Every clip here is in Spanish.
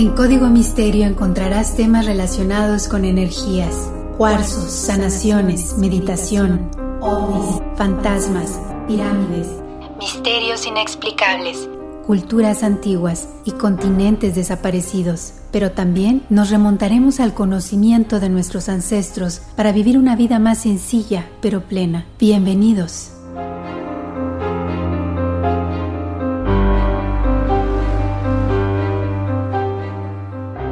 En Código Misterio encontrarás temas relacionados con energías, cuarzos, sanaciones, meditación, ovnis, fantasmas, pirámides, misterios inexplicables, culturas antiguas y continentes desaparecidos. Pero también nos remontaremos al conocimiento de nuestros ancestros para vivir una vida más sencilla pero plena. Bienvenidos.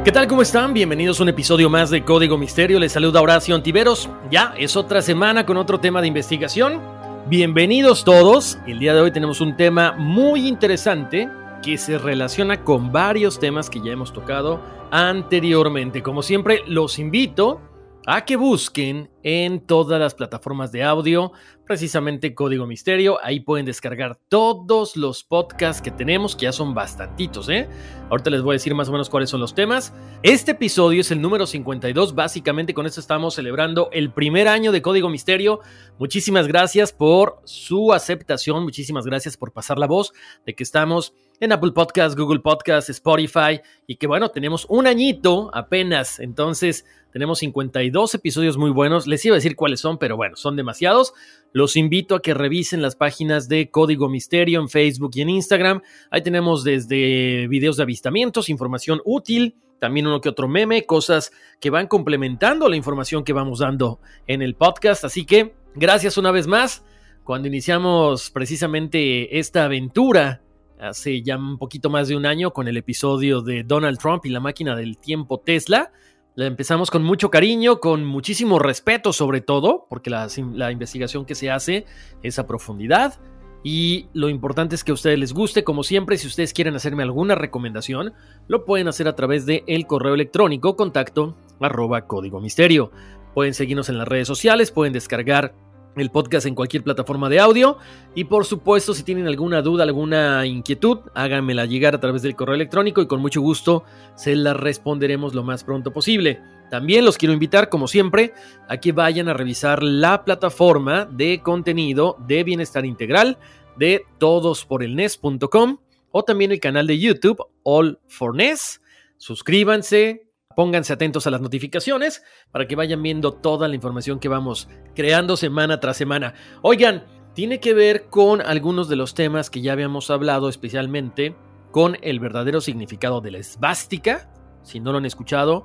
¿Qué tal? ¿Cómo están? Bienvenidos a un episodio más de Código Misterio. Les saluda Horacio Antiveros. Ya es otra semana con otro tema de investigación. Bienvenidos todos. El día de hoy tenemos un tema muy interesante que se relaciona con varios temas que ya hemos tocado anteriormente. Como siempre, los invito a que busquen en todas las plataformas de audio, precisamente Código Misterio. Ahí pueden descargar todos los podcasts que tenemos, que ya son bastantitos, ¿eh? Ahorita les voy a decir más o menos cuáles son los temas. Este episodio es el número 52. Básicamente con esto estamos celebrando el primer año de Código Misterio. Muchísimas gracias por su aceptación. Muchísimas gracias por pasar la voz de que estamos en Apple Podcasts, Google Podcasts, Spotify y que bueno, tenemos un añito apenas. Entonces, tenemos 52 episodios muy buenos. Les iba a decir cuáles son, pero bueno, son demasiados. Los invito a que revisen las páginas de Código Misterio en Facebook y en Instagram. Ahí tenemos desde videos de avistamientos, información útil, también uno que otro meme, cosas que van complementando la información que vamos dando en el podcast. Así que gracias una vez más. Cuando iniciamos precisamente esta aventura hace ya un poquito más de un año con el episodio de Donald Trump y la máquina del tiempo Tesla. La empezamos con mucho cariño, con muchísimo respeto sobre todo, porque la, investigación que se hace es a profundidad. Y lo importante es que a ustedes les guste, como siempre, si ustedes quieren hacerme alguna recomendación, lo pueden hacer a través de el correo electrónico contacto arroba código misterio. Pueden seguirnos en las redes sociales, pueden descargar el podcast en cualquier plataforma de audio. Y por supuesto, si tienen alguna duda, alguna inquietud, háganmela llegar a través del correo electrónico y con mucho gusto se la responderemos lo más pronto posible. También los quiero invitar, como siempre, a que vayan a revisar la plataforma de contenido de bienestar integral de todosporelnes.com o también el canal de YouTube All for Ness. Suscríbanse, Pónganse atentos a las notificaciones para que vayan viendo toda la información que vamos creando semana tras semana. Oigan, tiene que ver con algunos de los temas que ya habíamos hablado, especialmente con el verdadero significado de la esvástica. Si no lo han escuchado,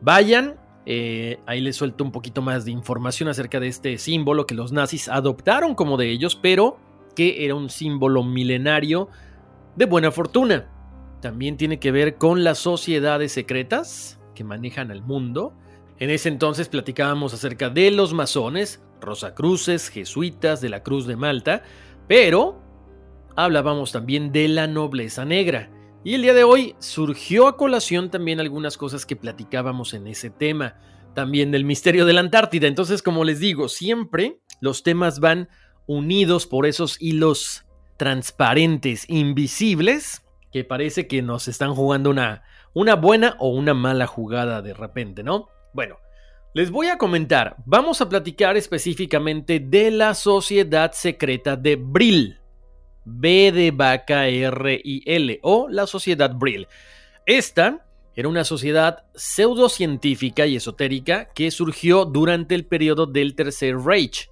vayan. Eh, ahí les suelto un poquito más de información acerca de este símbolo que los nazis adoptaron como de ellos, pero que era un símbolo milenario de buena fortuna. También tiene que ver con las sociedades secretas, que manejan al mundo. En ese entonces platicábamos acerca de los masones, rosacruces, jesuitas de la Cruz de Malta, pero hablábamos también de la nobleza negra. Y el día de hoy surgió a colación también algunas cosas que platicábamos en ese tema, también del misterio de la Antártida. Entonces, como les digo, siempre los temas van unidos por esos hilos transparentes, invisibles, que parece que nos están jugando una, una buena o una mala jugada de repente, ¿no? Bueno, les voy a comentar, vamos a platicar específicamente de la sociedad secreta de Brill. B de vaca R y L o la sociedad Brill. Esta era una sociedad pseudocientífica y esotérica que surgió durante el periodo del Tercer Reich.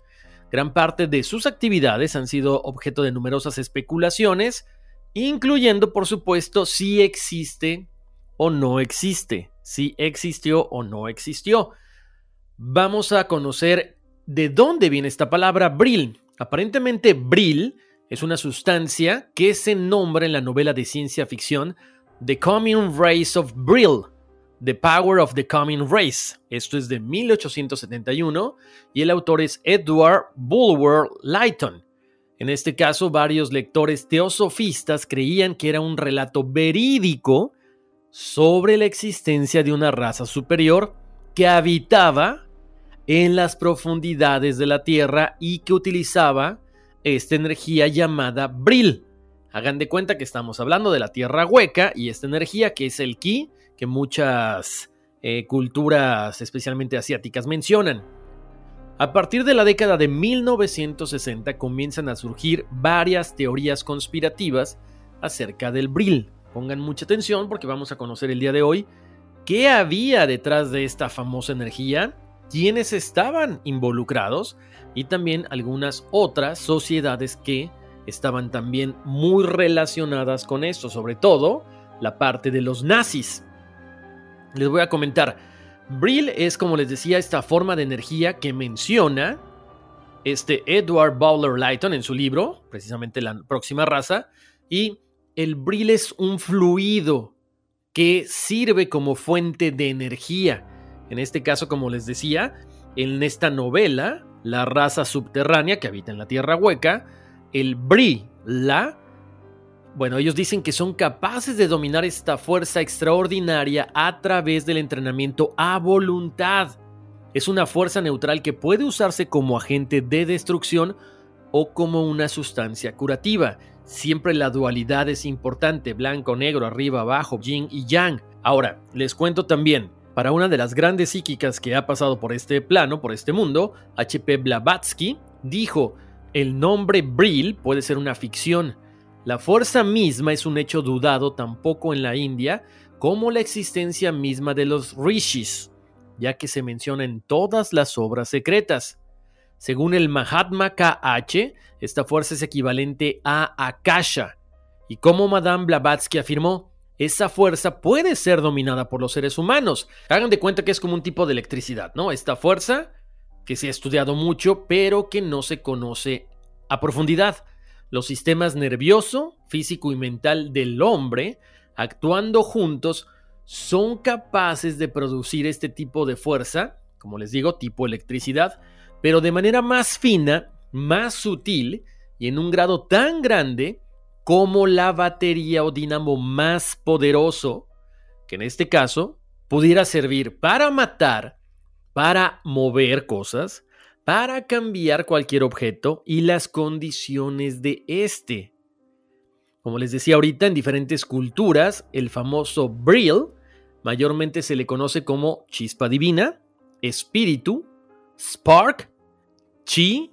Gran parte de sus actividades han sido objeto de numerosas especulaciones, incluyendo por supuesto si existe o no existe, si existió o no existió. Vamos a conocer de dónde viene esta palabra Brill. Aparentemente Brill es una sustancia que se nombra en la novela de ciencia ficción The Coming Race of Brill, The Power of the Coming Race. Esto es de 1871 y el autor es Edward Bulwer Lytton. En este caso, varios lectores teosofistas creían que era un relato verídico sobre la existencia de una raza superior que habitaba en las profundidades de la Tierra y que utilizaba esta energía llamada Brill. Hagan de cuenta que estamos hablando de la Tierra hueca y esta energía que es el ki que muchas eh, culturas, especialmente asiáticas, mencionan. A partir de la década de 1960 comienzan a surgir varias teorías conspirativas acerca del Brill Pongan mucha atención porque vamos a conocer el día de hoy qué había detrás de esta famosa energía, quiénes estaban involucrados y también algunas otras sociedades que estaban también muy relacionadas con esto, sobre todo la parte de los nazis. Les voy a comentar, Brill es como les decía esta forma de energía que menciona este Edward Bowler Lighton en su libro, precisamente la próxima raza, y el Brill es un fluido que sirve como fuente de energía. En este caso, como les decía, en esta novela, la raza subterránea que habita en la Tierra Hueca, el Bri, la, bueno, ellos dicen que son capaces de dominar esta fuerza extraordinaria a través del entrenamiento a voluntad. Es una fuerza neutral que puede usarse como agente de destrucción o como una sustancia curativa. Siempre la dualidad es importante, blanco, negro, arriba, abajo, yin y yang. Ahora, les cuento también, para una de las grandes psíquicas que ha pasado por este plano, por este mundo, H.P. Blavatsky, dijo, el nombre Brill puede ser una ficción. La fuerza misma es un hecho dudado tampoco en la India como la existencia misma de los rishis, ya que se menciona en todas las obras secretas. Según el Mahatma KH, esta fuerza es equivalente a Akasha. Y como Madame Blavatsky afirmó, esa fuerza puede ser dominada por los seres humanos. Hagan de cuenta que es como un tipo de electricidad, ¿no? Esta fuerza que se ha estudiado mucho, pero que no se conoce a profundidad. Los sistemas nervioso, físico y mental del hombre, actuando juntos, son capaces de producir este tipo de fuerza, como les digo, tipo electricidad, pero de manera más fina, más sutil y en un grado tan grande como la batería o dinamo más poderoso, que en este caso pudiera servir para matar, para mover cosas, para cambiar cualquier objeto y las condiciones de este. Como les decía ahorita, en diferentes culturas, el famoso Brill mayormente se le conoce como chispa divina, espíritu, spark chi,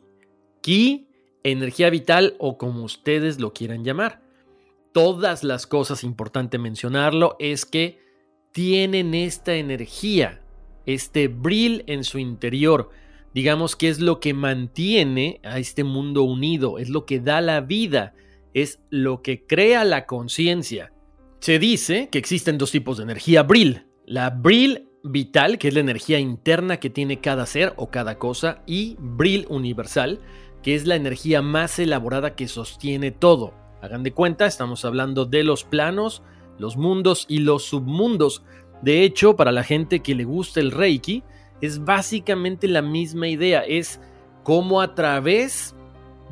ki, energía vital o como ustedes lo quieran llamar. Todas las cosas, importante mencionarlo, es que tienen esta energía, este brill en su interior. Digamos que es lo que mantiene a este mundo unido, es lo que da la vida, es lo que crea la conciencia. Se dice que existen dos tipos de energía brill. La brill vital, que es la energía interna que tiene cada ser o cada cosa, y Brill universal, que es la energía más elaborada que sostiene todo. Hagan de cuenta, estamos hablando de los planos, los mundos y los submundos. De hecho, para la gente que le gusta el Reiki, es básicamente la misma idea, es cómo a través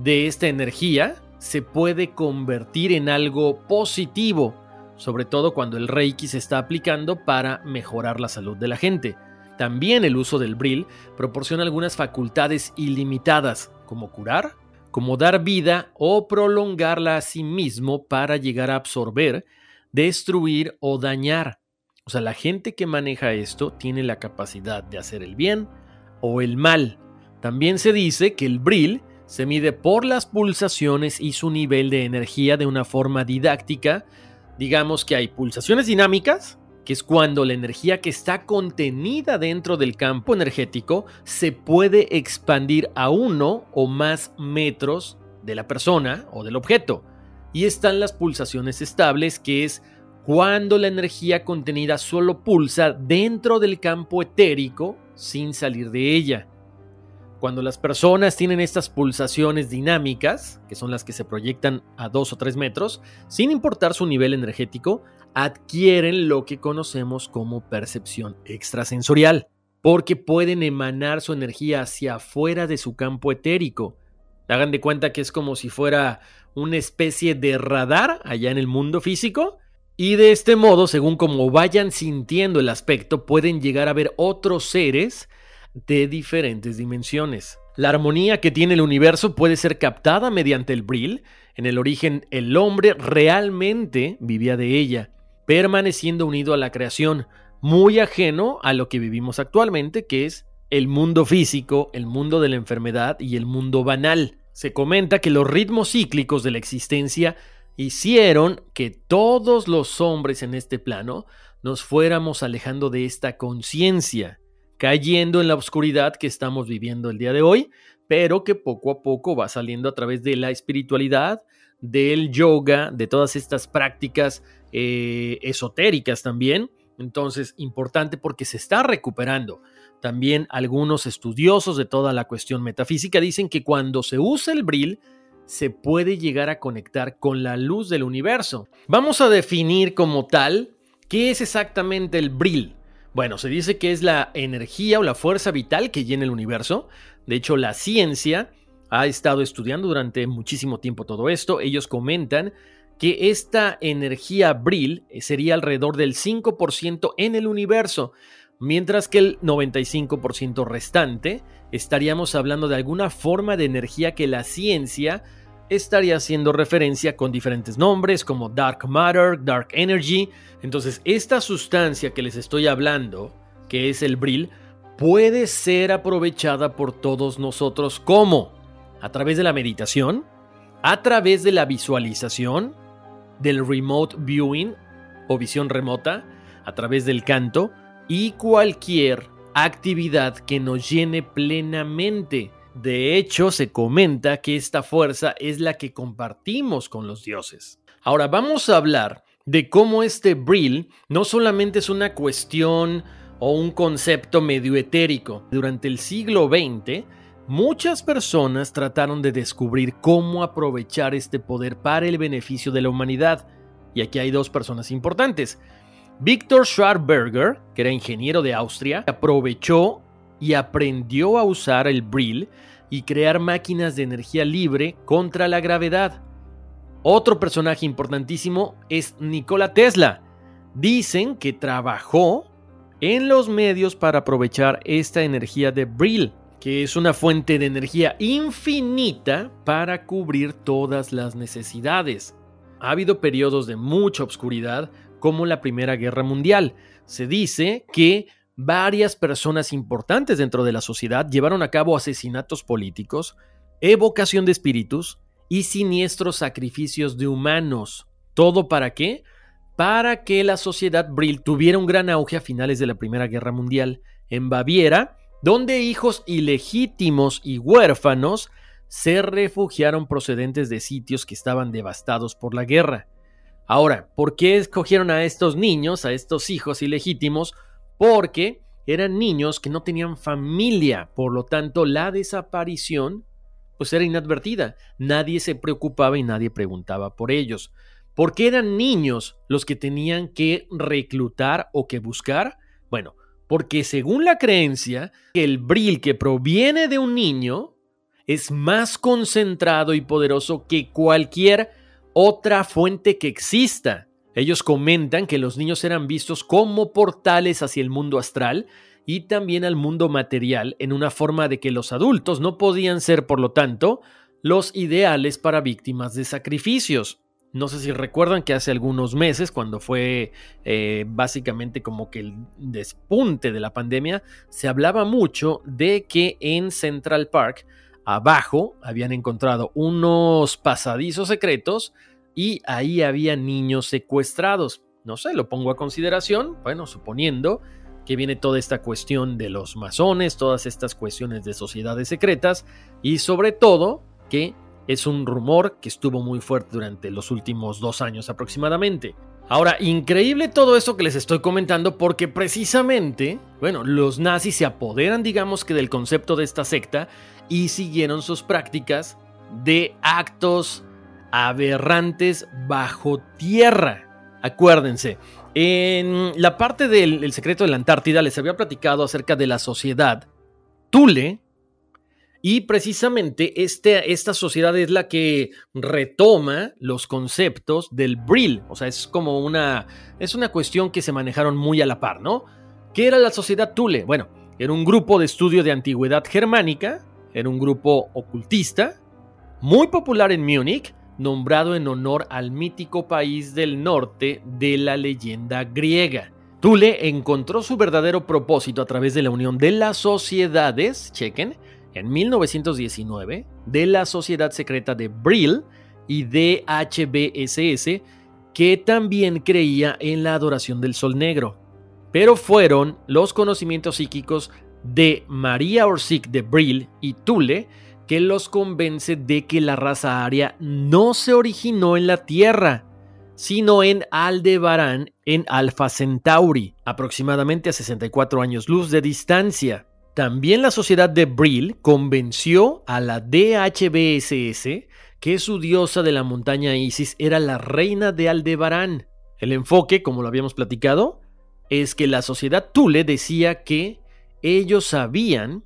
de esta energía se puede convertir en algo positivo sobre todo cuando el Reiki se está aplicando para mejorar la salud de la gente. También el uso del Brill proporciona algunas facultades ilimitadas, como curar, como dar vida o prolongarla a sí mismo para llegar a absorber, destruir o dañar. O sea, la gente que maneja esto tiene la capacidad de hacer el bien o el mal. También se dice que el Brill se mide por las pulsaciones y su nivel de energía de una forma didáctica digamos que hay pulsaciones dinámicas, que es cuando la energía que está contenida dentro del campo energético se puede expandir a uno o más metros de la persona o del objeto. Y están las pulsaciones estables, que es cuando la energía contenida solo pulsa dentro del campo etérico sin salir de ella. Cuando las personas tienen estas pulsaciones dinámicas, que son las que se proyectan a 2 o 3 metros, sin importar su nivel energético, adquieren lo que conocemos como percepción extrasensorial, porque pueden emanar su energía hacia afuera de su campo etérico. Hagan de cuenta que es como si fuera una especie de radar allá en el mundo físico, y de este modo, según como vayan sintiendo el aspecto, pueden llegar a ver otros seres de diferentes dimensiones. La armonía que tiene el universo puede ser captada mediante el Brill. En el origen, el hombre realmente vivía de ella, permaneciendo unido a la creación, muy ajeno a lo que vivimos actualmente, que es el mundo físico, el mundo de la enfermedad y el mundo banal. Se comenta que los ritmos cíclicos de la existencia hicieron que todos los hombres en este plano nos fuéramos alejando de esta conciencia, cayendo en la oscuridad que estamos viviendo el día de hoy, pero que poco a poco va saliendo a través de la espiritualidad, del yoga, de todas estas prácticas eh, esotéricas también. Entonces, importante porque se está recuperando. También algunos estudiosos de toda la cuestión metafísica dicen que cuando se usa el bril, se puede llegar a conectar con la luz del universo. Vamos a definir como tal qué es exactamente el bril. Bueno, se dice que es la energía o la fuerza vital que llena el universo. De hecho, la ciencia ha estado estudiando durante muchísimo tiempo todo esto. Ellos comentan que esta energía Brill sería alrededor del 5% en el universo, mientras que el 95% restante estaríamos hablando de alguna forma de energía que la ciencia estaría haciendo referencia con diferentes nombres como dark matter, dark energy. Entonces, esta sustancia que les estoy hablando, que es el Brill, puede ser aprovechada por todos nosotros. Como a través de la meditación, a través de la visualización, del remote viewing o visión remota, a través del canto y cualquier actividad que nos llene plenamente. De hecho, se comenta que esta fuerza es la que compartimos con los dioses. Ahora vamos a hablar de cómo este Brill no solamente es una cuestión o un concepto medio etérico. Durante el siglo XX, muchas personas trataron de descubrir cómo aprovechar este poder para el beneficio de la humanidad. Y aquí hay dos personas importantes. Victor Schwarberger, que era ingeniero de Austria, aprovechó y aprendió a usar el Brill y crear máquinas de energía libre contra la gravedad. Otro personaje importantísimo es Nikola Tesla. Dicen que trabajó en los medios para aprovechar esta energía de Brill, que es una fuente de energía infinita para cubrir todas las necesidades. Ha habido periodos de mucha oscuridad, como la Primera Guerra Mundial. Se dice que varias personas importantes dentro de la sociedad llevaron a cabo asesinatos políticos, evocación de espíritus y siniestros sacrificios de humanos. ¿Todo para qué? Para que la sociedad Brill tuviera un gran auge a finales de la Primera Guerra Mundial. En Baviera, donde hijos ilegítimos y huérfanos se refugiaron procedentes de sitios que estaban devastados por la guerra. Ahora, ¿por qué escogieron a estos niños, a estos hijos ilegítimos? Porque eran niños que no tenían familia, por lo tanto la desaparición pues era inadvertida, nadie se preocupaba y nadie preguntaba por ellos. ¿Por qué eran niños los que tenían que reclutar o que buscar? Bueno, porque según la creencia, el bril que proviene de un niño es más concentrado y poderoso que cualquier otra fuente que exista. Ellos comentan que los niños eran vistos como portales hacia el mundo astral y también al mundo material en una forma de que los adultos no podían ser, por lo tanto, los ideales para víctimas de sacrificios. No sé si recuerdan que hace algunos meses, cuando fue eh, básicamente como que el despunte de la pandemia, se hablaba mucho de que en Central Park, abajo, habían encontrado unos pasadizos secretos y ahí había niños secuestrados. No sé, lo pongo a consideración, bueno, suponiendo que viene toda esta cuestión de los masones, todas estas cuestiones de sociedades secretas y sobre todo que es un rumor que estuvo muy fuerte durante los últimos dos años aproximadamente. Ahora, increíble todo eso que les estoy comentando porque precisamente, bueno, los nazis se apoderan, digamos que del concepto de esta secta y siguieron sus prácticas de actos aberrantes bajo tierra. Acuérdense, en la parte del secreto de la Antártida les había platicado acerca de la sociedad Tule. Y precisamente este, esta sociedad es la que retoma los conceptos del Brill. O sea, es como una. Es una cuestión que se manejaron muy a la par, ¿no? ¿Qué era la sociedad Tule? Bueno, era un grupo de estudio de antigüedad germánica, era un grupo ocultista, muy popular en Múnich, nombrado en honor al mítico país del norte de la leyenda griega. Tule encontró su verdadero propósito a través de la unión de las sociedades, chequen, en 1919, de la sociedad secreta de Brill y DHBSS, que también creía en la adoración del Sol Negro. Pero fueron los conocimientos psíquicos de María Orsic de Brill y Tule que los convence de que la raza aria no se originó en la Tierra, sino en Aldebarán, en Alpha Centauri, aproximadamente a 64 años luz de distancia. También la sociedad de Brill convenció a la DHBSS que su diosa de la montaña Isis era la reina de Aldebarán. El enfoque, como lo habíamos platicado, es que la sociedad Tule decía que ellos sabían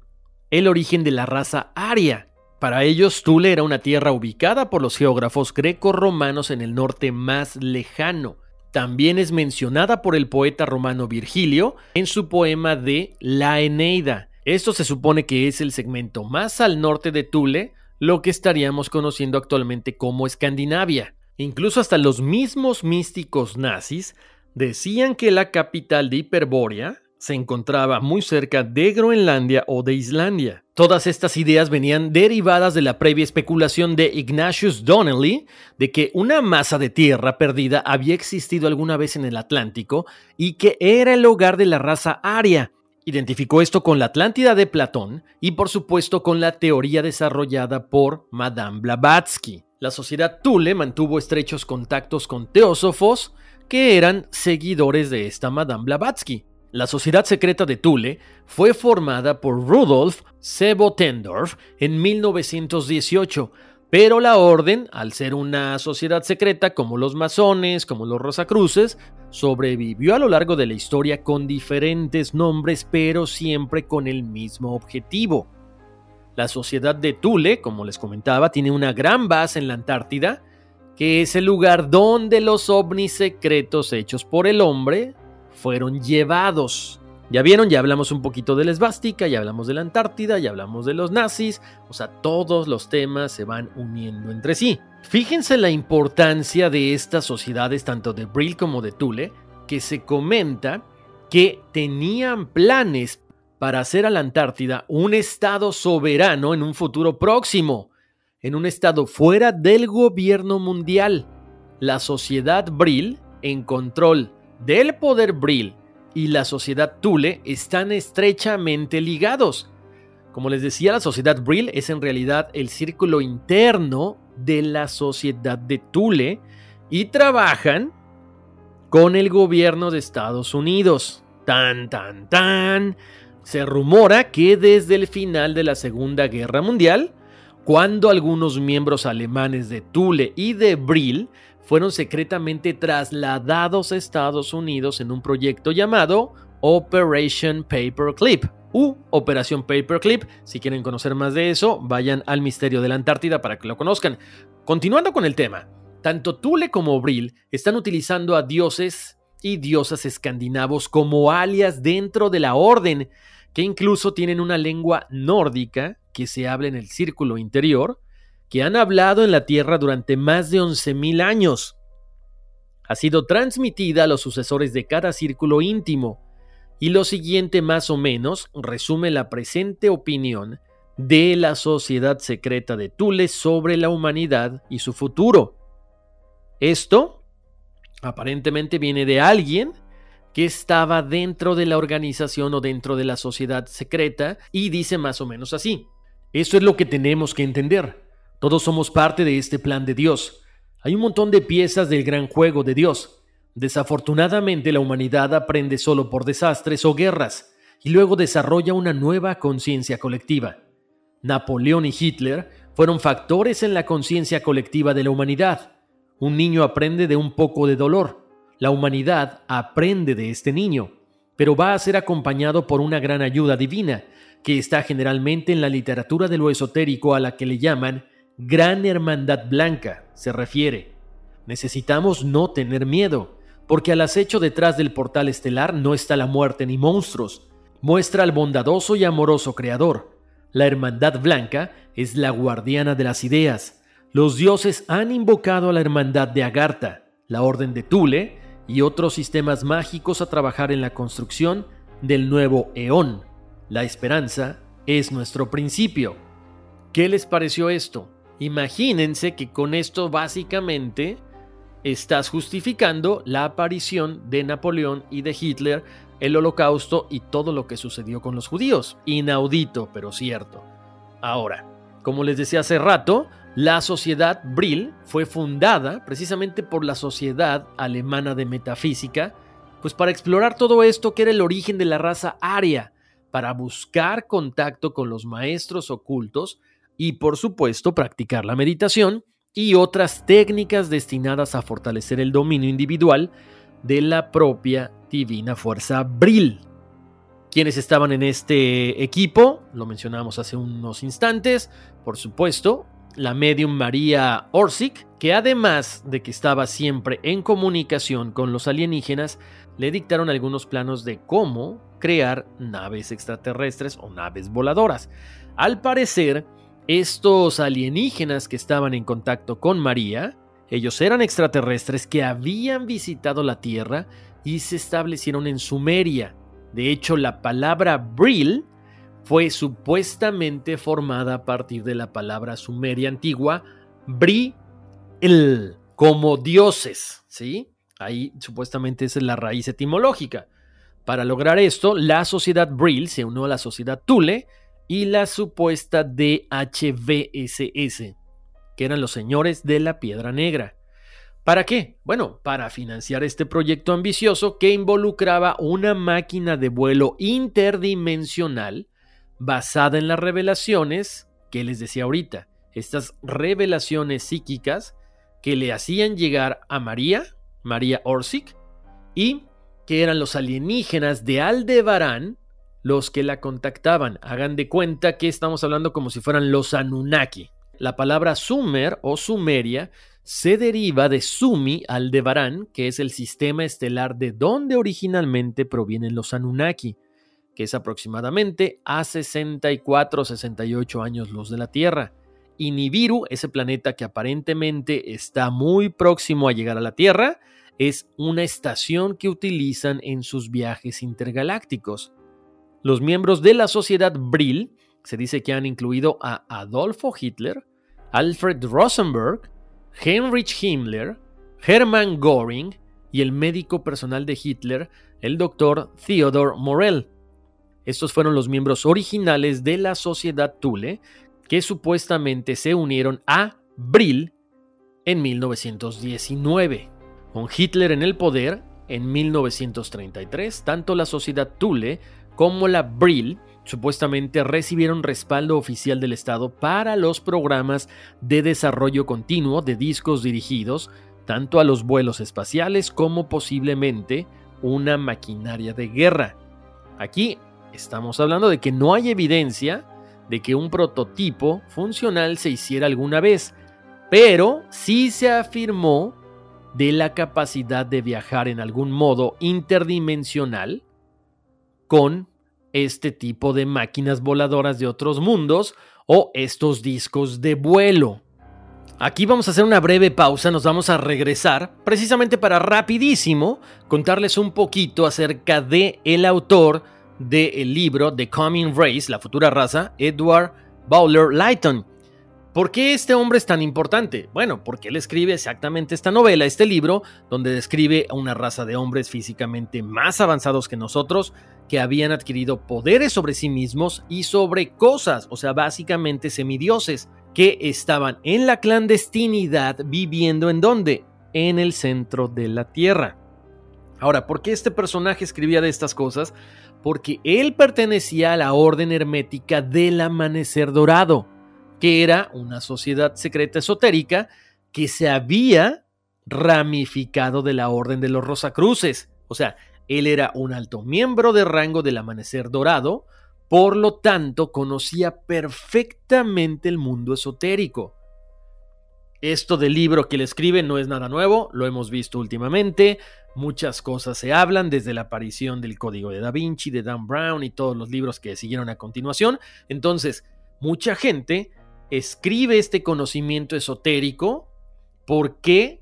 el origen de la raza aria. Para ellos, Tule era una tierra ubicada por los geógrafos greco-romanos en el norte más lejano. También es mencionada por el poeta romano Virgilio en su poema de La Eneida. Esto se supone que es el segmento más al norte de Tule, lo que estaríamos conociendo actualmente como Escandinavia. Incluso hasta los mismos místicos nazis decían que la capital de Hiperbórea se encontraba muy cerca de Groenlandia o de Islandia. Todas estas ideas venían derivadas de la previa especulación de Ignatius Donnelly de que una masa de tierra perdida había existido alguna vez en el Atlántico y que era el hogar de la raza aria. Identificó esto con la Atlántida de Platón y por supuesto con la teoría desarrollada por Madame Blavatsky. La sociedad Thule mantuvo estrechos contactos con teósofos que eran seguidores de esta Madame Blavatsky. La sociedad secreta de Thule fue formada por Rudolf Sebotendorf en 1918, pero la orden, al ser una sociedad secreta como los masones, como los rosacruces, sobrevivió a lo largo de la historia con diferentes nombres, pero siempre con el mismo objetivo. La sociedad de Thule, como les comentaba, tiene una gran base en la Antártida, que es el lugar donde los ovnis secretos hechos por el hombre fueron llevados. Ya vieron, ya hablamos un poquito de la esvástica, ya hablamos de la Antártida, ya hablamos de los nazis, o sea, todos los temas se van uniendo entre sí. Fíjense la importancia de estas sociedades, tanto de Brill como de Thule, que se comenta que tenían planes para hacer a la Antártida un estado soberano en un futuro próximo, en un estado fuera del gobierno mundial. La sociedad Brill, en control del poder Brill y la sociedad Thule están estrechamente ligados. Como les decía, la sociedad Brill es en realidad el círculo interno de la sociedad de Thule y trabajan con el gobierno de Estados Unidos. Tan, tan, tan. Se rumora que desde el final de la Segunda Guerra Mundial, cuando algunos miembros alemanes de Thule y de Brill fueron secretamente trasladados a Estados Unidos en un proyecto llamado Operation Paperclip u Operación Paperclip. Si quieren conocer más de eso, vayan al misterio de la Antártida para que lo conozcan. Continuando con el tema, tanto Tule como Brill están utilizando a dioses y diosas escandinavos como alias dentro de la orden, que incluso tienen una lengua nórdica que se habla en el círculo interior, que han hablado en la Tierra durante más de 11.000 años. Ha sido transmitida a los sucesores de cada círculo íntimo, y lo siguiente más o menos resume la presente opinión de la sociedad secreta de Tule sobre la humanidad y su futuro. Esto aparentemente viene de alguien que estaba dentro de la organización o dentro de la sociedad secreta y dice más o menos así. Eso es lo que tenemos que entender. Todos somos parte de este plan de Dios. Hay un montón de piezas del gran juego de Dios. Desafortunadamente la humanidad aprende solo por desastres o guerras y luego desarrolla una nueva conciencia colectiva. Napoleón y Hitler fueron factores en la conciencia colectiva de la humanidad. Un niño aprende de un poco de dolor. La humanidad aprende de este niño, pero va a ser acompañado por una gran ayuda divina, que está generalmente en la literatura de lo esotérico a la que le llaman Gran Hermandad Blanca se refiere. Necesitamos no tener miedo, porque al acecho detrás del portal estelar no está la muerte ni monstruos. Muestra al bondadoso y amoroso Creador. La Hermandad Blanca es la guardiana de las ideas. Los dioses han invocado a la Hermandad de Agartha, la Orden de Tule y otros sistemas mágicos a trabajar en la construcción del nuevo Eón. La esperanza es nuestro principio. ¿Qué les pareció esto? Imagínense que con esto básicamente estás justificando la aparición de Napoleón y de Hitler, el holocausto y todo lo que sucedió con los judíos. Inaudito, pero cierto. Ahora, como les decía hace rato, la sociedad Brill fue fundada precisamente por la Sociedad Alemana de Metafísica, pues para explorar todo esto que era el origen de la raza aria, para buscar contacto con los maestros ocultos y por supuesto practicar la meditación y otras técnicas destinadas a fortalecer el dominio individual de la propia divina fuerza Brill. Quienes estaban en este equipo, lo mencionamos hace unos instantes, por supuesto, la medium María Orsic, que además de que estaba siempre en comunicación con los alienígenas, le dictaron algunos planos de cómo crear naves extraterrestres o naves voladoras. Al parecer, estos alienígenas que estaban en contacto con María, ellos eran extraterrestres que habían visitado la Tierra y se establecieron en Sumeria. De hecho, la palabra Brill fue supuestamente formada a partir de la palabra sumeria antigua Bri el como dioses, ¿sí? Ahí supuestamente esa es la raíz etimológica. Para lograr esto, la sociedad Brill se unió a la sociedad Tule y la supuesta DHVSS, que eran los señores de la Piedra Negra. ¿Para qué? Bueno, para financiar este proyecto ambicioso que involucraba una máquina de vuelo interdimensional basada en las revelaciones que les decía ahorita, estas revelaciones psíquicas que le hacían llegar a María, María Orsic, y que eran los alienígenas de Aldebarán los que la contactaban. Hagan de cuenta que estamos hablando como si fueran los Anunnaki. La palabra Sumer o Sumeria se deriva de Sumi Aldebarán, que es el sistema estelar de donde originalmente provienen los Anunnaki que es aproximadamente a 64-68 años luz de la Tierra. Y Nibiru, ese planeta que aparentemente está muy próximo a llegar a la Tierra, es una estación que utilizan en sus viajes intergalácticos. Los miembros de la sociedad Brill se dice que han incluido a Adolfo Hitler, Alfred Rosenberg, Heinrich Himmler, Hermann Göring y el médico personal de Hitler, el doctor Theodor Morell. Estos fueron los miembros originales de la sociedad Thule que supuestamente se unieron a Brill en 1919. Con Hitler en el poder, en 1933, tanto la sociedad Thule como la Brill supuestamente recibieron respaldo oficial del Estado para los programas de desarrollo continuo de discos dirigidos tanto a los vuelos espaciales como posiblemente una maquinaria de guerra. Aquí Estamos hablando de que no hay evidencia de que un prototipo funcional se hiciera alguna vez, pero sí se afirmó de la capacidad de viajar en algún modo interdimensional con este tipo de máquinas voladoras de otros mundos o estos discos de vuelo. Aquí vamos a hacer una breve pausa, nos vamos a regresar precisamente para rapidísimo contarles un poquito acerca de el autor del libro The Coming Race, la futura raza, Edward Bowler Lighton. ¿Por qué este hombre es tan importante? Bueno, porque él escribe exactamente esta novela, este libro, donde describe a una raza de hombres físicamente más avanzados que nosotros, que habían adquirido poderes sobre sí mismos y sobre cosas, o sea, básicamente semidioses, que estaban en la clandestinidad viviendo en dónde? En el centro de la Tierra. Ahora, ¿por qué este personaje escribía de estas cosas? porque él pertenecía a la Orden Hermética del Amanecer Dorado, que era una sociedad secreta esotérica que se había ramificado de la Orden de los Rosacruces. O sea, él era un alto miembro de rango del Amanecer Dorado, por lo tanto conocía perfectamente el mundo esotérico. Esto del libro que él escribe no es nada nuevo, lo hemos visto últimamente, muchas cosas se hablan desde la aparición del Código de Da Vinci, de Dan Brown y todos los libros que siguieron a continuación. Entonces, mucha gente escribe este conocimiento esotérico. ¿Por qué?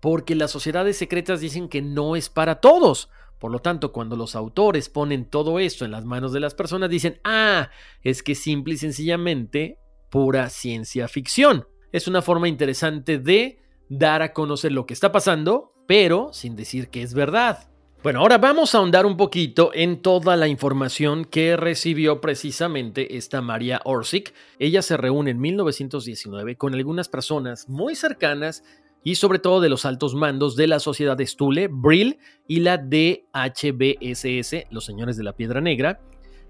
Porque las sociedades secretas dicen que no es para todos. Por lo tanto, cuando los autores ponen todo esto en las manos de las personas, dicen, ah, es que simple y sencillamente pura ciencia ficción. es una forma interesante de dar a conocer lo que está pasando, pero sin decir que es verdad. Bueno, ahora vamos a ahondar un poquito en toda la información que recibió precisamente esta María Orsic. Ella se reúne en 1919 con algunas personas muy cercanas y sobre todo de los altos mandos de la sociedad de Stule, Brill y la DHBSS, los señores de la Piedra Negra,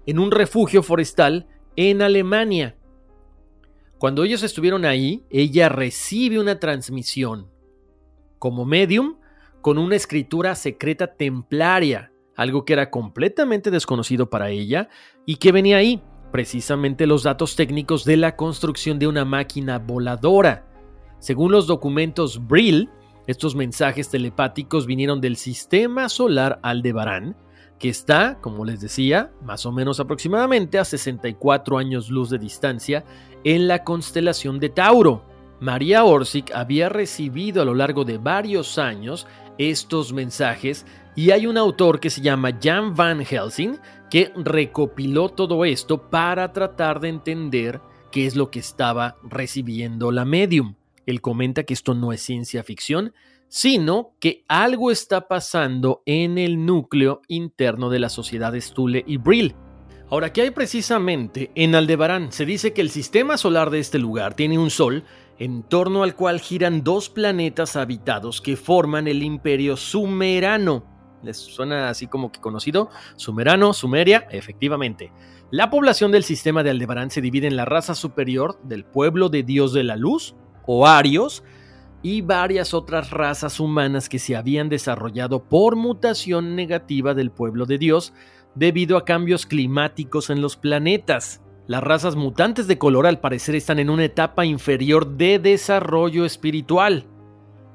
en un refugio forestal en Alemania. Cuando ellos estuvieron ahí, ella recibe una transmisión como medium con una escritura secreta templaria, algo que era completamente desconocido para ella y que venía ahí, precisamente los datos técnicos de la construcción de una máquina voladora. Según los documentos Brill, estos mensajes telepáticos vinieron del sistema solar Aldebarán, que está, como les decía, más o menos aproximadamente a 64 años luz de distancia en la constelación de Tauro. María Orsic había recibido a lo largo de varios años estos mensajes y hay un autor que se llama Jan Van Helsing que recopiló todo esto para tratar de entender qué es lo que estaba recibiendo la medium. Él comenta que esto no es ciencia ficción, sino que algo está pasando en el núcleo interno de la sociedad Stule y Brill. Ahora, ¿qué hay precisamente en Aldebarán? Se dice que el sistema solar de este lugar tiene un sol en torno al cual giran dos planetas habitados que forman el imperio sumerano. ¿Les suena así como que conocido? Sumerano, Sumeria, efectivamente. La población del sistema de Aldebarán se divide en la raza superior del pueblo de Dios de la Luz, o Arios, y varias otras razas humanas que se habían desarrollado por mutación negativa del pueblo de Dios debido a cambios climáticos en los planetas. Las razas mutantes de color al parecer están en una etapa inferior de desarrollo espiritual.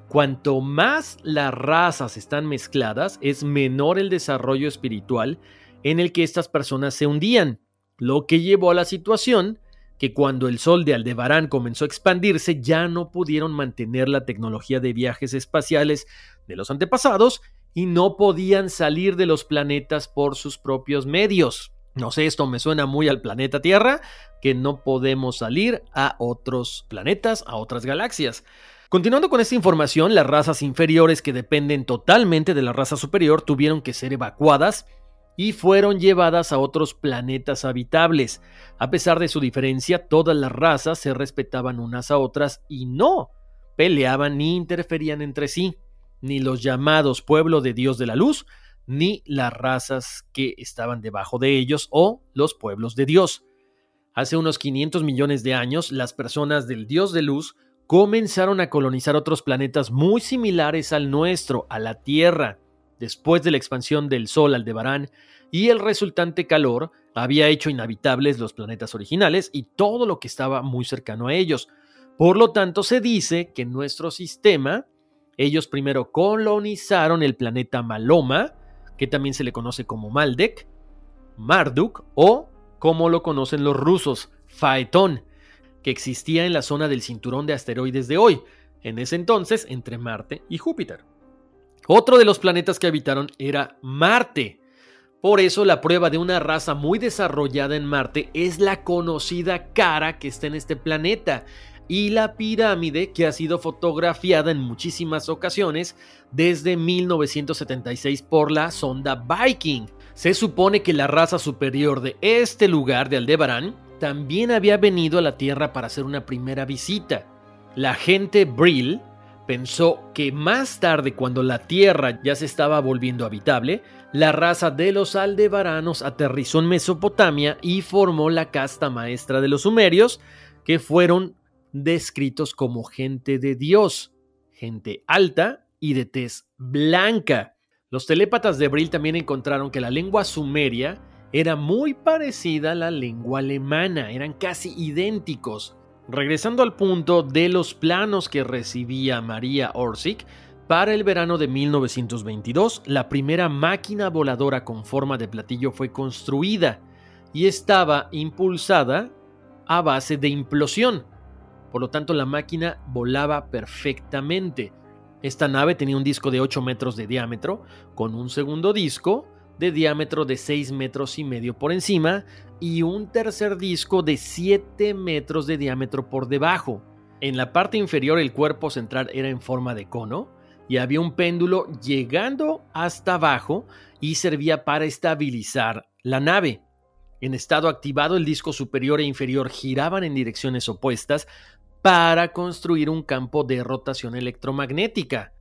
Cuanto más las razas están mezcladas, es menor el desarrollo espiritual en el que estas personas se hundían, lo que llevó a la situación que cuando el Sol de Aldebarán comenzó a expandirse ya no pudieron mantener la tecnología de viajes espaciales de los antepasados y no podían salir de los planetas por sus propios medios. No sé, esto me suena muy al planeta Tierra, que no podemos salir a otros planetas, a otras galaxias. Continuando con esta información, las razas inferiores que dependen totalmente de la raza superior tuvieron que ser evacuadas y fueron llevadas a otros planetas habitables. A pesar de su diferencia, todas las razas se respetaban unas a otras y no peleaban ni interferían entre sí, ni los llamados pueblo de Dios de la Luz, ni las razas que estaban debajo de ellos o los pueblos de Dios. Hace unos 500 millones de años, las personas del Dios de Luz comenzaron a colonizar otros planetas muy similares al nuestro, a la Tierra. Después de la expansión del Sol Aldebarán y el resultante calor, había hecho inhabitables los planetas originales y todo lo que estaba muy cercano a ellos. Por lo tanto, se dice que en nuestro sistema, ellos primero colonizaron el planeta Maloma, que también se le conoce como Maldek, Marduk o, como lo conocen los rusos, Phaeton, que existía en la zona del cinturón de asteroides de hoy, en ese entonces entre Marte y Júpiter. Otro de los planetas que habitaron era Marte. Por eso la prueba de una raza muy desarrollada en Marte es la conocida cara que está en este planeta y la pirámide que ha sido fotografiada en muchísimas ocasiones desde 1976 por la sonda Viking. Se supone que la raza superior de este lugar de Aldebarán también había venido a la Tierra para hacer una primera visita. La gente Brill pensó que más tarde, cuando la Tierra ya se estaba volviendo habitable, la raza de los aldebaranos aterrizó en Mesopotamia y formó la casta maestra de los sumerios, que fueron descritos como gente de Dios, gente alta y de tez blanca. Los telépatas de Brill también encontraron que la lengua sumeria era muy parecida a la lengua alemana, eran casi idénticos. Regresando al punto de los planos que recibía María Orsic, para el verano de 1922, la primera máquina voladora con forma de platillo fue construida y estaba impulsada a base de implosión. Por lo tanto, la máquina volaba perfectamente. Esta nave tenía un disco de 8 metros de diámetro, con un segundo disco de diámetro de 6 metros y medio por encima y un tercer disco de 7 metros de diámetro por debajo. En la parte inferior el cuerpo central era en forma de cono y había un péndulo llegando hasta abajo y servía para estabilizar la nave. En estado activado el disco superior e inferior giraban en direcciones opuestas para construir un campo de rotación electromagnética.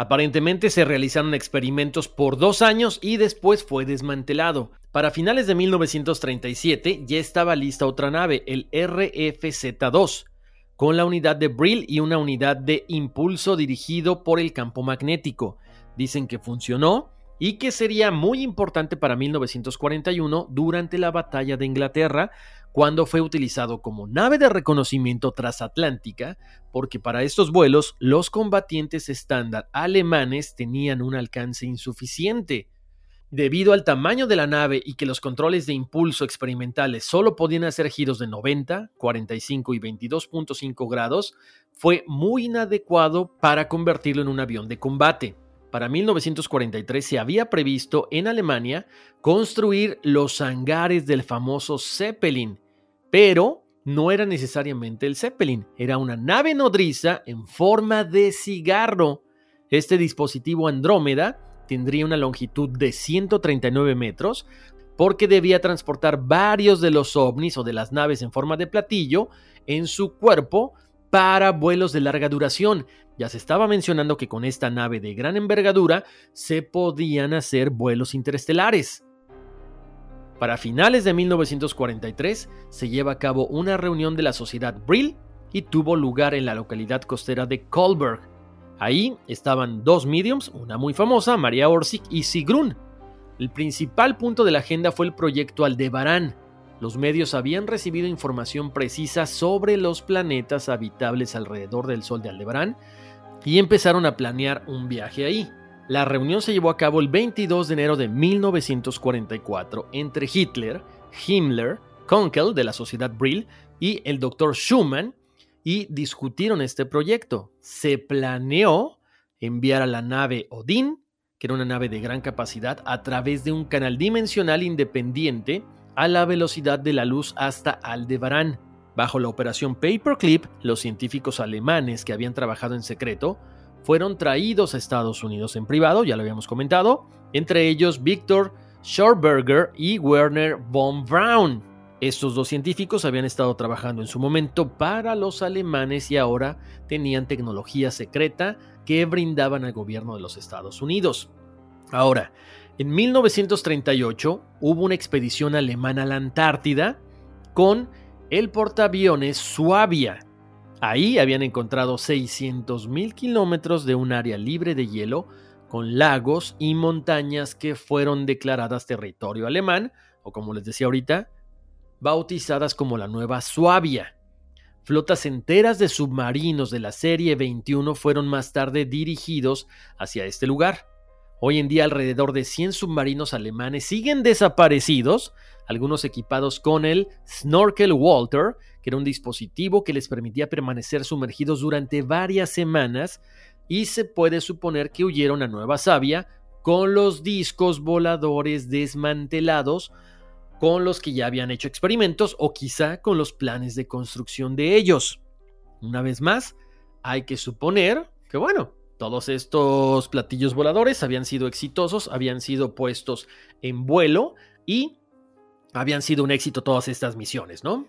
Aparentemente se realizaron experimentos por dos años y después fue desmantelado. Para finales de 1937 ya estaba lista otra nave, el RFZ-2, con la unidad de Brill y una unidad de impulso dirigido por el campo magnético. Dicen que funcionó y que sería muy importante para 1941 durante la batalla de Inglaterra, cuando fue utilizado como nave de reconocimiento transatlántica, porque para estos vuelos los combatientes estándar alemanes tenían un alcance insuficiente. Debido al tamaño de la nave y que los controles de impulso experimentales solo podían hacer giros de 90, 45 y 22.5 grados, fue muy inadecuado para convertirlo en un avión de combate. Para 1943 se había previsto en Alemania construir los hangares del famoso Zeppelin, pero no era necesariamente el Zeppelin, era una nave nodriza en forma de cigarro. Este dispositivo Andrómeda tendría una longitud de 139 metros porque debía transportar varios de los ovnis o de las naves en forma de platillo en su cuerpo para vuelos de larga duración. Ya se estaba mencionando que con esta nave de gran envergadura se podían hacer vuelos interestelares. Para finales de 1943 se lleva a cabo una reunión de la sociedad Brill y tuvo lugar en la localidad costera de Kolberg, Ahí estaban dos mediums, una muy famosa, María Orsic y Sigrun. El principal punto de la agenda fue el proyecto Aldebarán. Los medios habían recibido información precisa sobre los planetas habitables alrededor del Sol de Aldebarán y empezaron a planear un viaje ahí. La reunión se llevó a cabo el 22 de enero de 1944 entre Hitler, Himmler, Kunkel de la Sociedad Brill y el Dr. Schumann, y discutieron este proyecto. Se planeó enviar a la nave Odin, que era una nave de gran capacidad, a través de un canal dimensional independiente a la velocidad de la luz hasta Aldebarán. Bajo la operación Paperclip, los científicos alemanes que habían trabajado en secreto fueron traídos a Estados Unidos en privado, ya lo habíamos comentado, entre ellos Victor Schorberger y Werner von Braun. Estos dos científicos habían estado trabajando en su momento para los alemanes y ahora tenían tecnología secreta que brindaban al gobierno de los Estados Unidos. Ahora, en 1938 hubo una expedición alemana a la Antártida con el portaaviones Suabia. Ahí habían encontrado 600.000 kilómetros de un área libre de hielo con lagos y montañas que fueron declaradas territorio alemán, o como les decía ahorita, bautizadas como la Nueva Suabia. Flotas enteras de submarinos de la serie 21 fueron más tarde dirigidos hacia este lugar. Hoy en día alrededor de 100 submarinos alemanes siguen desaparecidos, algunos equipados con el Snorkel Walter, que era un dispositivo que les permitía permanecer sumergidos durante varias semanas, y se puede suponer que huyeron a Nueva Sabia con los discos voladores desmantelados con los que ya habían hecho experimentos o quizá con los planes de construcción de ellos. Una vez más, hay que suponer que, bueno, todos estos platillos voladores habían sido exitosos, habían sido puestos en vuelo y habían sido un éxito todas estas misiones, ¿no?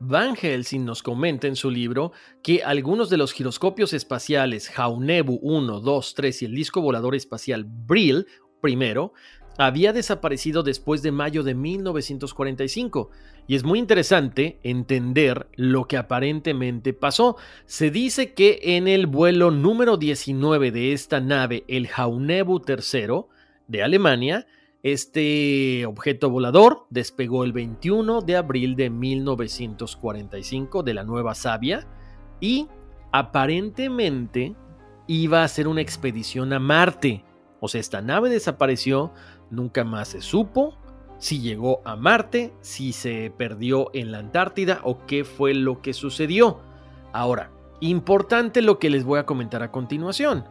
Van Helsing nos comenta en su libro que algunos de los giroscopios espaciales Jaunebu 1, 2, 3 y el disco volador espacial Brill primero había desaparecido después de mayo de 1945 y es muy interesante entender lo que aparentemente pasó. Se dice que en el vuelo número 19 de esta nave, el Jaunebu III de Alemania, este objeto volador despegó el 21 de abril de 1945 de la Nueva Sabia y aparentemente iba a hacer una expedición a Marte. O sea, esta nave desapareció, Nunca más se supo si llegó a Marte, si se perdió en la Antártida o qué fue lo que sucedió. Ahora, importante lo que les voy a comentar a continuación.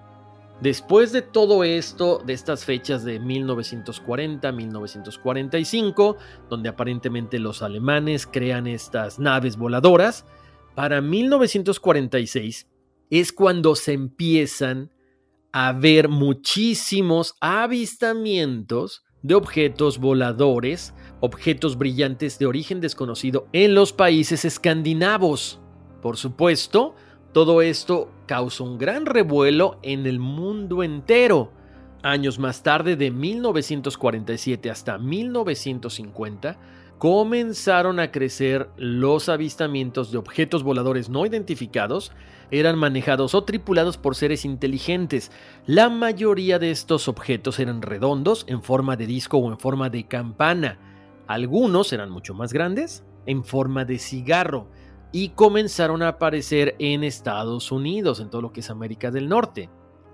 Después de todo esto, de estas fechas de 1940-1945, donde aparentemente los alemanes crean estas naves voladoras, para 1946 es cuando se empiezan a ver muchísimos avistamientos de objetos voladores, objetos brillantes de origen desconocido en los países escandinavos. Por supuesto, todo esto causó un gran revuelo en el mundo entero. Años más tarde, de 1947 hasta 1950, comenzaron a crecer los avistamientos de objetos voladores no identificados, eran manejados o tripulados por seres inteligentes. La mayoría de estos objetos eran redondos, en forma de disco o en forma de campana. Algunos eran mucho más grandes, en forma de cigarro, y comenzaron a aparecer en Estados Unidos, en todo lo que es América del Norte.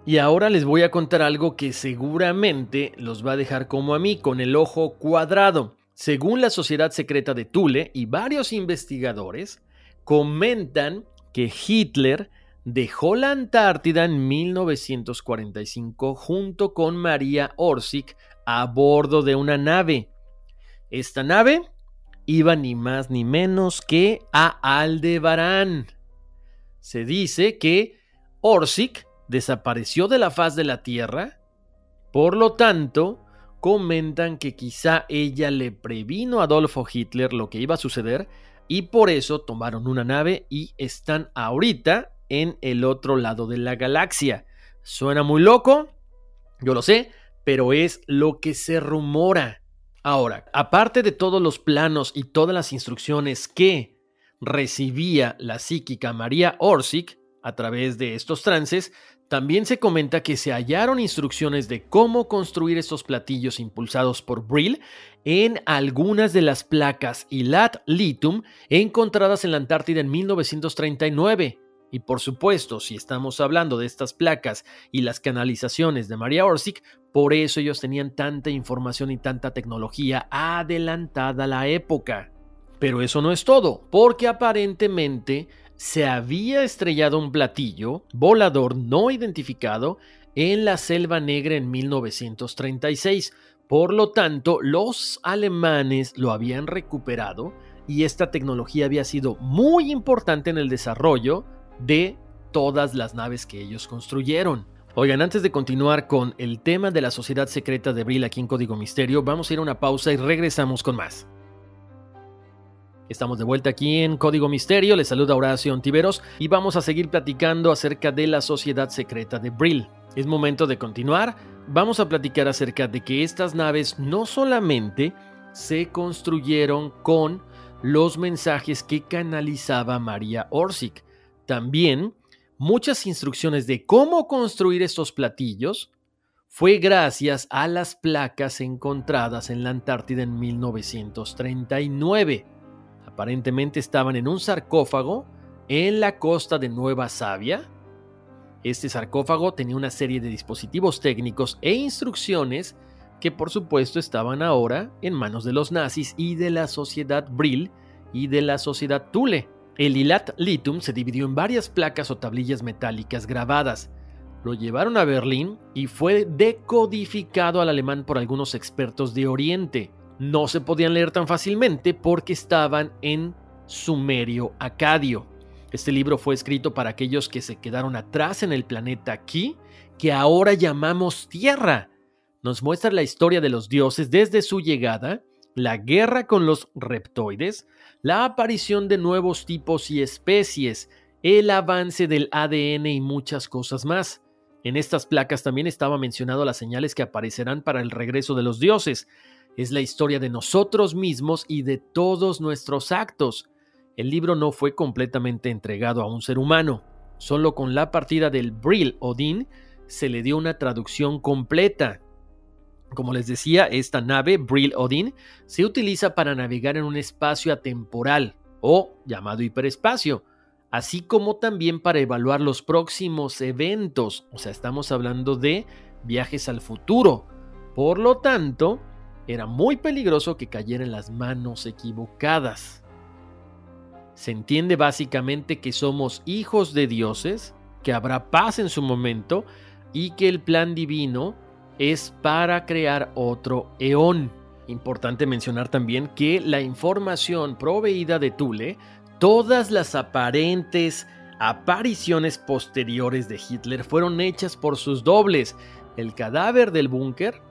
Y ahora les voy a contar algo que seguramente los va a dejar como a mí, con el ojo cuadrado. Según la Sociedad Secreta de Thule y varios investigadores, comentan que Hitler dejó la Antártida en 1945 junto con María Orsic a bordo de una nave. Esta nave iba ni más ni menos que a Aldebarán. Se dice que Orsic desapareció de la faz de la Tierra, por lo tanto, comentan que quizá ella le previno a Adolfo Hitler lo que iba a suceder y por eso tomaron una nave y están ahorita en el otro lado de la galaxia. Suena muy loco, yo lo sé, pero es lo que se rumora. Ahora, aparte de todos los planos y todas las instrucciones que recibía la psíquica María Orsic a través de estos trances, también se comenta que se hallaron instrucciones de cómo construir estos platillos impulsados por Brill en algunas de las placas Ilat Litum encontradas en la Antártida en 1939. Y por supuesto, si estamos hablando de estas placas y las canalizaciones de María Orsic, por eso ellos tenían tanta información y tanta tecnología adelantada a la época. Pero eso no es todo, porque aparentemente se había estrellado un platillo volador no identificado en la Selva Negra en 1936. Por lo tanto, los alemanes lo habían recuperado y esta tecnología había sido muy importante en el desarrollo de todas las naves que ellos construyeron. Oigan, antes de continuar con el tema de la sociedad secreta de Brill aquí en Código Misterio, vamos a ir a una pausa y regresamos con más. Estamos de vuelta aquí en Código Misterio, les saluda Horacio Ontiveros y vamos a seguir platicando acerca de la sociedad secreta de Brill. Es momento de continuar, vamos a platicar acerca de que estas naves no solamente se construyeron con los mensajes que canalizaba María Orsic, también muchas instrucciones de cómo construir estos platillos fue gracias a las placas encontradas en la Antártida en 1939 aparentemente estaban en un sarcófago en la costa de Nueva Sabia. Este sarcófago tenía una serie de dispositivos técnicos e instrucciones que por supuesto estaban ahora en manos de los nazis y de la sociedad Brill y de la sociedad Thule. El Ilat Litum se dividió en varias placas o tablillas metálicas grabadas. Lo llevaron a Berlín y fue decodificado al alemán por algunos expertos de Oriente no se podían leer tan fácilmente porque estaban en sumerio acadio. Este libro fue escrito para aquellos que se quedaron atrás en el planeta aquí, que ahora llamamos Tierra. Nos muestra la historia de los dioses desde su llegada, la guerra con los reptoides, la aparición de nuevos tipos y especies, el avance del ADN y muchas cosas más. En estas placas también estaba mencionado las señales que aparecerán para el regreso de los dioses, es la historia de nosotros mismos y de todos nuestros actos. El libro no fue completamente entregado a un ser humano. Solo con la partida del Brill Odin se le dio una traducción completa. Como les decía, esta nave, Brill Odin, se utiliza para navegar en un espacio atemporal, o llamado hiperespacio, así como también para evaluar los próximos eventos. O sea, estamos hablando de viajes al futuro. Por lo tanto, era muy peligroso que cayera en las manos equivocadas. Se entiende básicamente que somos hijos de dioses, que habrá paz en su momento y que el plan divino es para crear otro eón. Importante mencionar también que la información proveída de Tule Todas las aparentes apariciones posteriores de Hitler fueron hechas por sus dobles. El cadáver del búnker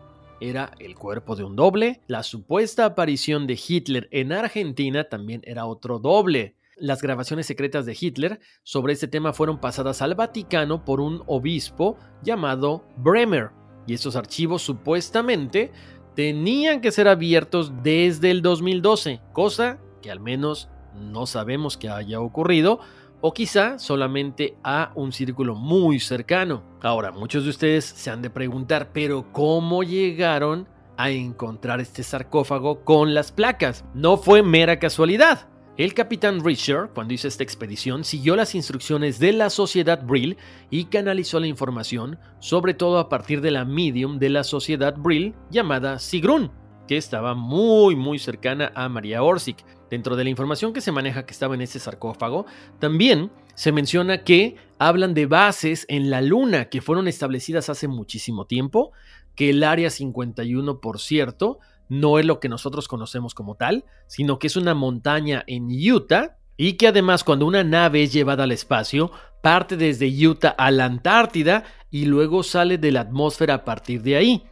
era el cuerpo de un doble. La supuesta aparición de Hitler en Argentina también era otro doble. Las grabaciones secretas de Hitler sobre este tema fueron pasadas al Vaticano por un obispo llamado Bremer. Y estos archivos supuestamente tenían que ser abiertos desde el 2012, cosa que al menos no sabemos que haya ocurrido, o quizá solamente a un círculo muy cercano. Ahora, muchos de ustedes se han de preguntar, pero ¿cómo llegaron a encontrar este sarcófago con las placas? No fue mera casualidad. El capitán Richard, cuando hizo esta expedición, siguió las instrucciones de la sociedad Brill y canalizó la información, sobre todo a partir de la medium de la sociedad Brill llamada Sigrun, que estaba muy muy cercana a María Orsic. Dentro de la información que se maneja que estaba en este sarcófago, también se menciona que hablan de bases en la Luna que fueron establecidas hace muchísimo tiempo, que el Área 51, por cierto, no es lo que nosotros conocemos como tal, sino que es una montaña en Utah y que además cuando una nave es llevada al espacio, parte desde Utah a la Antártida y luego sale de la atmósfera a partir de ahí.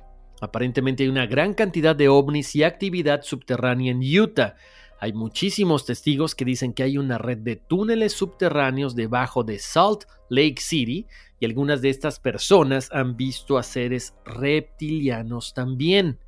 Aparentemente hay una gran cantidad de ovnis y actividad subterránea en Utah. Hay muchísimos testigos que dicen que hay una red de túneles subterráneos debajo de Salt Lake City y algunas de estas personas han visto a seres reptilianos también.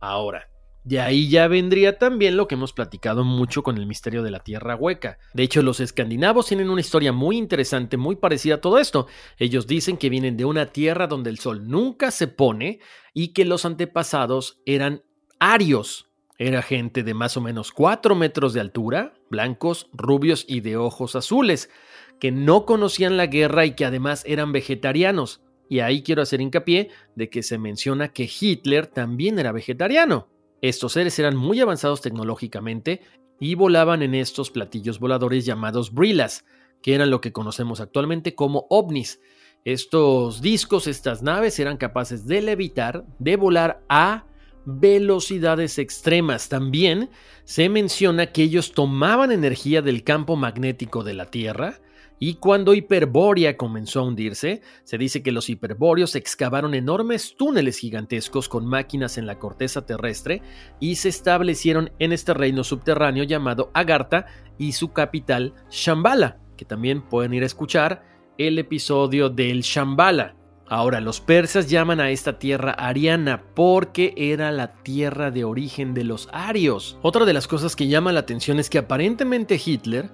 Ahora, de ahí ya vendría también lo que hemos platicado mucho con el misterio de la Tierra Hueca. De hecho, los escandinavos tienen una historia muy interesante, muy parecida a todo esto. Ellos dicen que vienen de una tierra donde el sol nunca se pone y que los antepasados eran arios, era gente de más o menos 4 metros de altura, blancos, rubios y de ojos azules, que no conocían la guerra y que además eran vegetarianos. Y ahí quiero hacer hincapié de que se menciona que Hitler también era vegetariano. Estos seres eran muy avanzados tecnológicamente y volaban en estos platillos voladores llamados Brillas, que eran lo que conocemos actualmente como ovnis. Estos discos, estas naves eran capaces de levitar, de volar a velocidades extremas. También se menciona que ellos tomaban energía del campo magnético de la Tierra y cuando Hiperbórea comenzó a hundirse, se dice que los hiperbóreos excavaron enormes túneles gigantescos con máquinas en la corteza terrestre y se establecieron en este reino subterráneo llamado Agartha y su capital Shambhala, que también pueden ir a escuchar el episodio del Shambhala, Ahora, los persas llaman a esta tierra ariana porque era la tierra de origen de los arios. Otra de las cosas que llama la atención es que aparentemente Hitler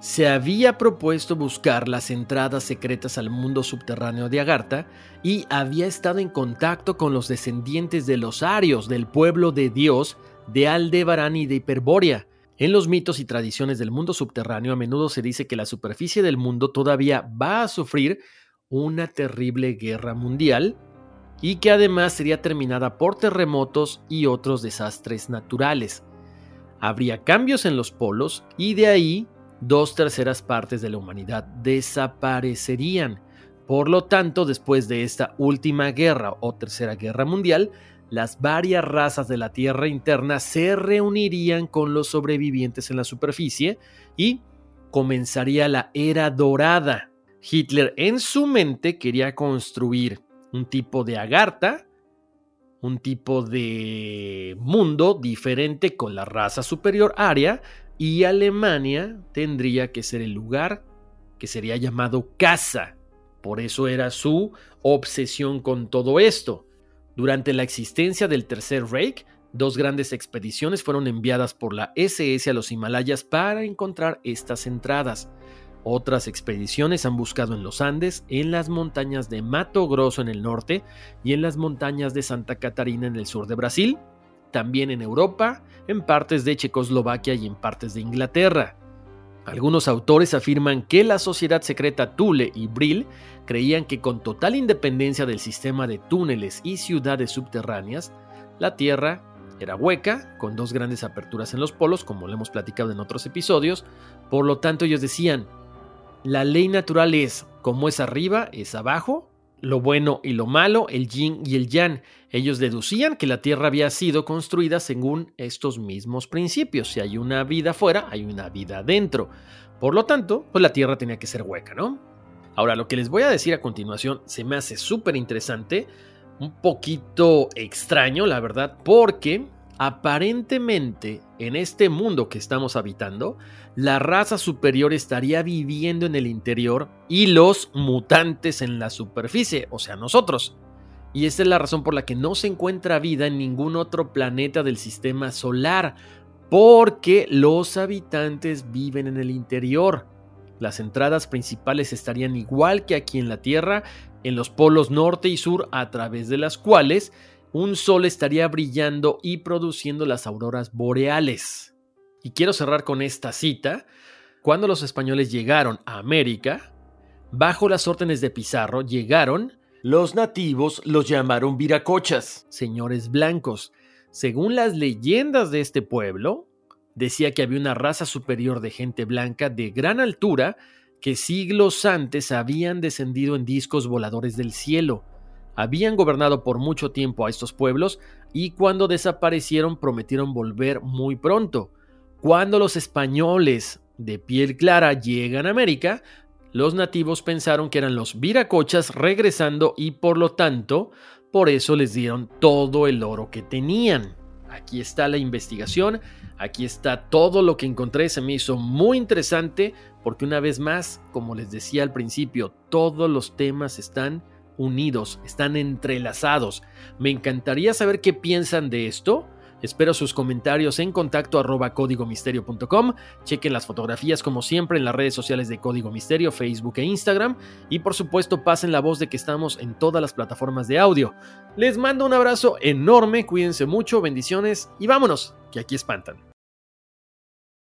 se había propuesto buscar las entradas secretas al mundo subterráneo de Agartha y había estado en contacto con los descendientes de los arios del pueblo de Dios de Aldebarán y de Hiperbórea. En los mitos y tradiciones del mundo subterráneo a menudo se dice que la superficie del mundo todavía va a sufrir una terrible guerra mundial y que además sería terminada por terremotos y otros desastres naturales. Habría cambios en los polos y de ahí dos terceras partes de la humanidad desaparecerían. Por lo tanto, después de esta última guerra o tercera guerra mundial, las varias razas de la Tierra interna se reunirían con los sobrevivientes en la superficie y comenzaría la era dorada Hitler en su mente quería construir un tipo de agartha, un tipo de mundo diferente con la raza superior aria y Alemania tendría que ser el lugar que sería llamado casa. Por eso era su obsesión con todo esto. Durante la existencia del Tercer Reich, dos grandes expediciones fueron enviadas por la SS a los Himalayas para encontrar estas entradas. Otras expediciones han buscado en los Andes, en las montañas de Mato Grosso en el norte y en las montañas de Santa Catarina en el sur de Brasil, también en Europa, en partes de Checoslovaquia y en partes de Inglaterra. Algunos autores afirman que la sociedad secreta Thule y Brill creían que con total independencia del sistema de túneles y ciudades subterráneas, la Tierra era hueca, con dos grandes aperturas en los polos, como lo hemos platicado en otros episodios, por lo tanto ellos decían, la ley natural es, como es arriba, es abajo, lo bueno y lo malo, el yin y el yang. Ellos deducían que la Tierra había sido construida según estos mismos principios. Si hay una vida afuera, hay una vida adentro. Por lo tanto, pues la Tierra tenía que ser hueca, ¿no? Ahora, lo que les voy a decir a continuación se me hace súper interesante, un poquito extraño, la verdad, porque Aparentemente, en este mundo que estamos habitando, la raza superior estaría viviendo en el interior y los mutantes en la superficie, o sea, nosotros. Y esta es la razón por la que no se encuentra vida en ningún otro planeta del sistema solar, porque los habitantes viven en el interior. Las entradas principales estarían igual que aquí en la Tierra, en los polos norte y sur, a través de las cuales un sol estaría brillando y produciendo las auroras boreales. Y quiero cerrar con esta cita. Cuando los españoles llegaron a América, bajo las órdenes de Pizarro, llegaron, los nativos los llamaron viracochas, señores blancos. Según las leyendas de este pueblo, decía que había una raza superior de gente blanca de gran altura que siglos antes habían descendido en discos voladores del cielo habían gobernado por mucho tiempo a estos pueblos y cuando desaparecieron prometieron volver muy pronto. Cuando los españoles de piel clara llegan a América, los nativos pensaron que eran los viracochas regresando y por lo tanto, por eso les dieron todo el oro que tenían. Aquí está la investigación, aquí está todo lo que encontré, se me hizo muy interesante porque una vez más, como les decía al principio, todos los temas están unidos, están entrelazados. Me encantaría saber qué piensan de esto. Espero sus comentarios en contacto arroba códigomisterio.com. Chequen las fotografías como siempre en las redes sociales de Código Misterio, Facebook e Instagram. Y por supuesto pasen la voz de que estamos en todas las plataformas de audio. Les mando un abrazo enorme, cuídense mucho, bendiciones y vámonos, que aquí espantan.